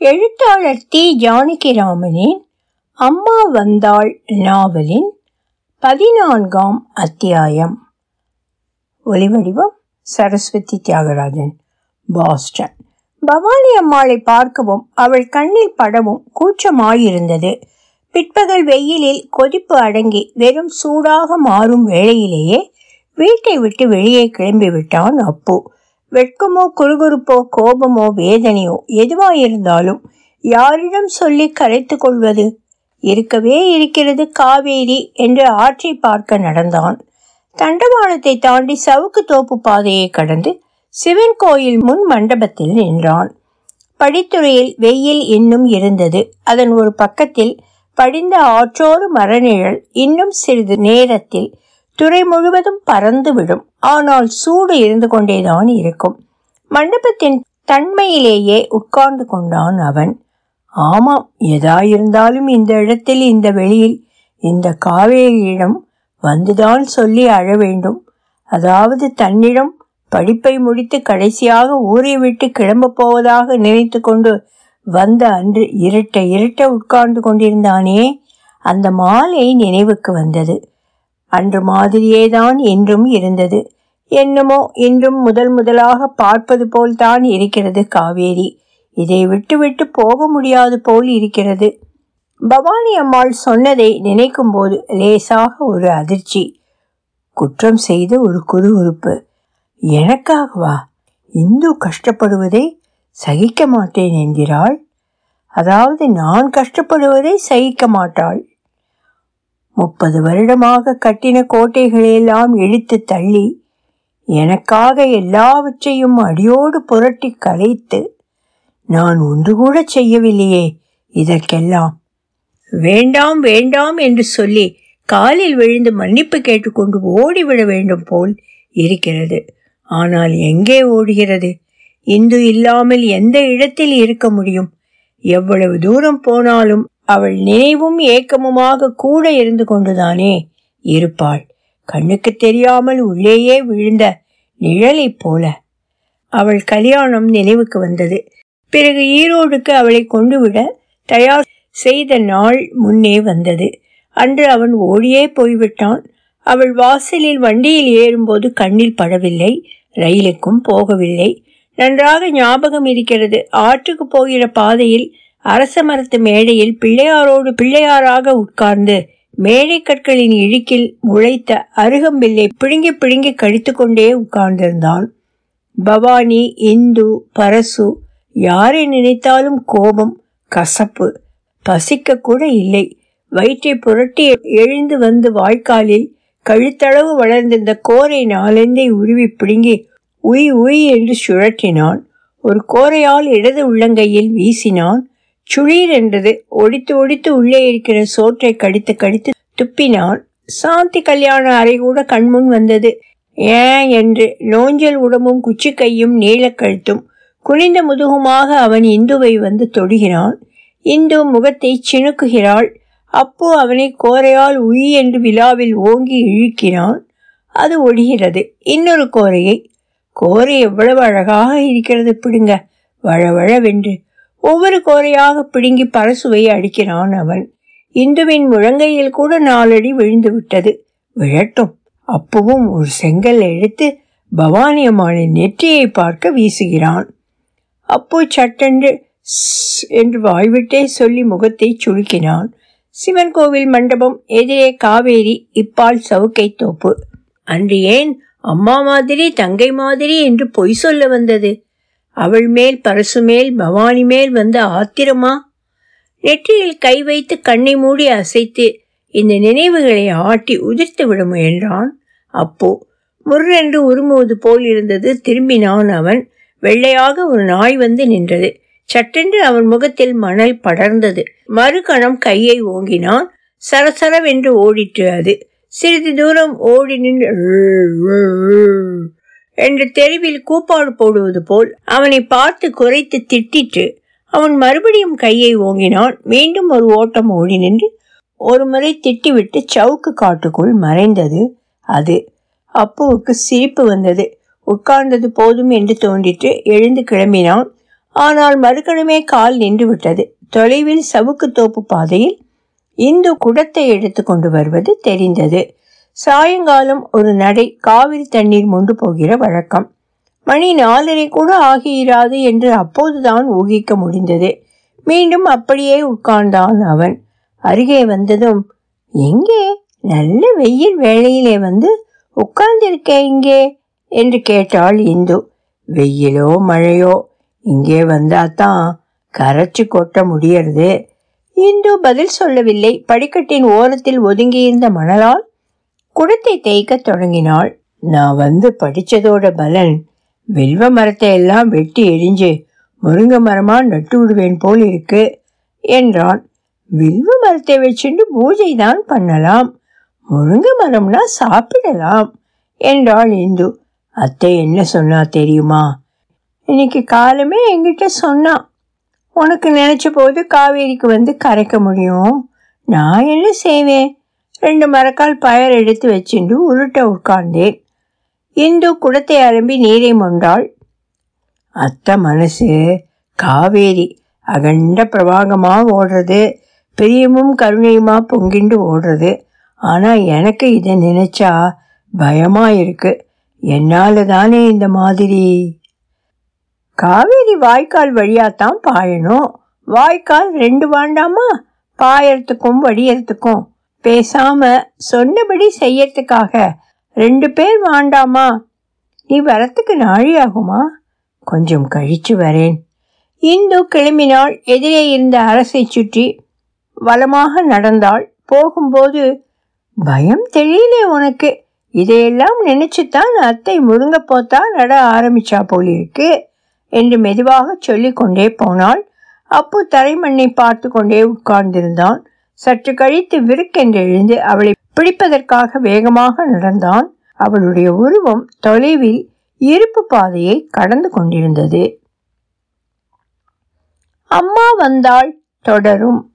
எழுத்தாளர் தி ஜானகிராமனின் அம்மா வந்தாள் நாவலின் பதினான்காம் அத்தியாயம். ஒலிவடிவம் சரஸ்வதி தியாகராஜன். பாஸ்டன். பவானி அம்மாளை பார்க்கவும் அவள் கண்ணில் படவும் கூச்சமாயிருந்தது. பிற்பகல் வெயிலில் கொதிப்பு அடங்கி வெறும் சூடாக மாறும் வேளையிலேயே வீட்டை விட்டு வெளியே கிளம்பி விட்டான் அப்பு. வெட்கமோ குறுகுறுப்போ கோபமோ வேதனையோ எதுவாயிருந்தாலும் யாரிடம் சொல்லி கரைத்து கொள்வது? இருக்கவே இருக்கிறது காவேரி என்று ஆற்றை பார்க்க நடந்தான். தண்டவாளத்தை தாண்டி சவுக்கு தோப்பு பாதையை கடந்து சிவன் கோயில் முன் மண்டபத்தில் நின்றான். படித்துறையில் வெயில் இன்னும் இருந்தது. அதன் ஒரு பக்கத்தில் படிந்த ஆற்றோரு மரநிழல் இன்னும் சிறிது நேரத்தில் துறை முழுவதும் பறந்துவிடும் ஆனால் சூடு இருந்து கொண்டேதான் இருக்கும். மண்டபத்தின் தன்மையிலேயே உட்கார்ந்து கொண்டான் அவன். ஆமாம் எதாயிருந்தாலும் இந்த இடத்தில் இந்த வெளியில் இந்த காவேரியிடம் வந்துதான் சொல்லி அழ வேண்டும். அதாவது தன்னிடம் படிப்பை முடித்து கடைசியாக ஊரை விட்டு கிளம்ப போவதாக நினைத்து கொண்டு வந்த அன்று இருட்ட இருட்ட உட்கார்ந்து கொண்டிருந்தானே அந்த மாலை நினைவுக்கு வந்தது. அன்று மாதிரியேதான் என்றும் இருந்தது. என்னமோ இன்றும் முதல் முதலாக பார்ப்பது போல்தான் இருக்கிறது காவேரி. இதை விட்டு விட்டு போக முடியாது போல் இருக்கிறது. பவானி அம்மாள் சொன்னதை நினைக்கும் போது லேசாக ஒரு அதிர்ச்சி. குற்றம் செய்த ஒரு குறுகுறுப்பு. எனக்காகவா? இந்து கஷ்டப்படுவதை சகிக்க மாட்டேன் என்கிறாள். அதாவது நான் கஷ்டப்படுவதை சகிக்க மாட்டாள். முப்பது வருடமாக கட்டின கோட்டைகளையெல்லாம் இழுத்து தள்ளி எனக்காக எல்லாவற்றையும் அடியோடு புரட்டி கலைத்து நான் ஒன்று கூட செய்யவில்லையே இதற்கெல்லாம். வேண்டாம் வேண்டாம் என்று சொல்லி காலில் விழுந்து மன்னிப்பு கேட்டுக்கொண்டு ஓடிவிட வேண்டும் போல் இருக்கிறது. ஆனால் எங்கே ஓடுகிறது? இந்து இல்லாமல் எந்த இடத்தில் இருக்க முடியும்? எவ்வளவு தூரம் போனாலும் அவள் நினைவும் ஏக்கமுமாக கூட இருந்து கொண்டுதானே இருப்பாள். கண்ணுக்கு தெரியாமல் உள்ளேயே விழுந்த நிழலைப் போல அவள் கல்யாணம் நினைவுக்கு வந்தது. பிறகு ஈரோடுக்கு அவளை கொண்டு விட தயார் செய்த நாள் முன்னே வந்தது. அன்று அவன் ஓடியே போய்விட்டான். அவள் வாசலில் வண்டியில் ஏறும்போது கண்ணில் படவில்லை ரயிலுக்கும் போகவில்லை. நன்றாக ஞாபகம் இருக்கிறது. ஆற்றுக்கு போகிற பாதையில் அரச மரத்து மேடையில் பிள்ளையாரோடு பிள்ளையாராக உட்கார்ந்து மேடை கற்களின் இழுக்கில் முளைத்த அருகம்பில்லை பிடுங்கி பிடுங்கி கடித்து கொண்டே உட்கார்ந்திருந்தான். பவானி இந்து பரசு யாரை நினைத்தாலும் கோபம் கசப்பு பசிக்க கூட இல்லை. வயிற்றை புரட்டி எழுந்து வந்து வாய்க்காலில் கழுத்தளவு வளர்ந்திருந்த கோரை நாலந்தை உருவி பிடுங்கி உய் உய் என்று சுழற்றினான். ஒரு கோரையால் இடது உள்ளங்கையில் வீசினான். சுளீர் என்றது ஒடித்து ஒடித்து உள்ளே இருக்கிற சோற்றை கடித்து கடித்து துப்பினான். சாந்தி கல்யாண அறை கூட கண்முன் வந்தது. ஏன் என்று நோஞ்சல் உடம்பும் குச்சி கையும் நீளக்கழுத்தும் குனிந்த முதுகுமாக அவன் இந்துவை வந்து தொடுகிறான். இந்து முகத்தை சிணுக்குகிறாள். அப்போ அவனை கோரையால் உய் என்று விழாவில் ஓங்கி இழுக்கிறான். அது ஒடிகிறது. இன்னொரு கோரையை. கோரை எவ்வளவு அழகாக இருக்கிறது பிடுங்க. வழவழவென்று ஒவ்வொரு கோரையாக பிடுங்கி பரசுவை அடிக்கிறான் அவன். இந்துவின் முழங்கையில் கூட நாலடி விழுந்து விட்டது. விழட்டும். அப்பவும் ஒரு செங்கல் எடுத்து பவானி அம்மாளின் நெற்றியை பார்க்க வீசுகிறான். அப்போ சட்டென்று என்று வாய்விட்டே சொல்லி முகத்தை சுருக்கினான். சிவன் கோவில் மண்டபம் எதிரே காவேரி இப்பால் சவுக்கை தோப்பு. அன்று ஏன் அம்மா மாதிரி தங்கை மாதிரி என்று பொய் சொல்ல வந்தது? அவள் மேல் பரசு மேல் பவானி மேல் வந்த ஆத்திரமா? நெற்றியில் கை வைத்து கண்ணை மூடி அசைத்து இந்த நினைவுகளை ஆட்டி உதிர்த்து விட முயன்றான். அப்போ முர்ரென்று உருமுவது போல் இருந்தது. திரும்பினான் அவன். வெள்ளையாக ஒரு நாய் வந்து நின்றது. சட்டென்று அவன் முகத்தில் மணல் படர்ந்தது. மறுகணம் கையை ஓங்கினான். சரசரவென்று ஓடிற்று அது. சிறிது தூரம் ஓடி நின்று என்று தெருவில் கூப்பாடு போடுவது போல் அவனை பார்த்து குறைத்து திட்டிட்டு அவன் மறுபடியும் கையை ஓங்கினான். மீண்டும் ஒரு ஓட்டம் ஓடி நின்று ஒரு முறை திட்டிவிட்டு சவுக்கு காட்டுக்குள் மறைந்தது அது. அப்புவுக்கு சிரிப்பு வந்தது. உட்கார்ந்தது போதும் என்று தோன்றிட்டு எழுந்து கிளம்பினான். ஆனால் மறுகணமே கால் நின்று விட்டது தொலைவில் சவுக்கு தோப்பு பாதையில் இந்து குடத்தை எடுத்து கொண்டு வருவது தெரிந்தது. சாயங்காலம் ஒரு நடை காவிரி தண்ணீர் மொண்டு போகிற வழக்கம். மணி நாலரை கூட ஆகியிராது என்று அப்போதுதான் ஊகிக்க முடிந்தது. மீண்டும் அப்படியே உட்கார்ந்தான் அவன். அருகே வந்ததும் எங்கே? நல்ல வெயில் வேளையிலே வந்து உட்கார்ந்திருக்க இங்கே? என்று கேட்டாள் இந்து. வெயிலோ மழையோ இங்கே வந்தாதான் கரைச்சி கொட்ட முடியறது. இந்து பதில் சொல்லவில்லை. படிக்கட்டின் ஓரத்தில் ஒதுங்கியிருந்த மணலால் குடத்தை தேய்க்க தொடங்கினாள். நான் வந்து படித்ததோட பலன் வில்வ மரத்தை எல்லாம் வெட்டி எரிஞ்சு முருங்கை மரமாக நட்டு விடுவேன் போல் இருக்கு என்றான். வில்வ மரத்தை வச்சுட்டு பூஜை தான் பண்ணலாம். முருங்கை மரம்னா சாப்பிடலாம் என்றாள் இந்து. அத்தை என்ன சொன்னா தெரியுமா? இன்னைக்கு காலமே என்கிட்ட சொன்னான் உனக்கு நினைச்ச போது காவேரிக்கு வந்து கரைக்க முடியும். நான் என்ன செய்வேன்? ரெண்டு மரக்கால் பயர் எடுத்து வச்சுண்டு உருட்ட உட்கார்ந்தேன். இந்து குடத்தை அரும்பி நீரை மொண்டாள் அத்தை மனசு காவேரி அகண்ட பிரவாகமாக ஓடுறது பிரியமும் கருணையுமா பொங்கிண்டு ஓடுறது. ஆனால் எனக்கு இதை நினைச்சா பயமாக இருக்கு. என்னால் தானே இந்த மாதிரி? காவேரி வாய்க்கால் வழியாத்தான் பாயணும். வாய்க்கால் ரெண்டு வாண்டாமா? பாயறதுக்கும் வடியறதுக்கும். பேசாம சொன்னபடி செய்யறதுக்காக ரெண்டு பேர் வாண்டாமா? நீ வரத்துக்கு நாழி ஆகுமா கொஞ்சம் கழிச்சு வரேன். இந்து கிளம்பினாள் எதிரே இருந்த அரசை சுற்றி வளமாக நடந்தாள். போகும்போது பயம் தெரியல உனக்கு. இதையெல்லாம் நினைச்சுத்தான் அத்தை முருங்க போத்தா நட ஆரம்பிச்சா போலிருக்கு என்று மெதுவாக சொல்லிக்கொண்டே போனாள். அப்பு தரைமண்ணை பார்த்து கொண்டே உட்கார்ந்திருந்தான். சற்று கழித்து விருக்கென்று எழுந்து அவளை பிடிப்பதற்காக வேகமாக நடந்தான். அவளுடைய உருவம் தொலைவில் இருப்பு பாதையை கடந்து கொண்டிருந்தது. அம்மா வந்தாள் தொடரும்.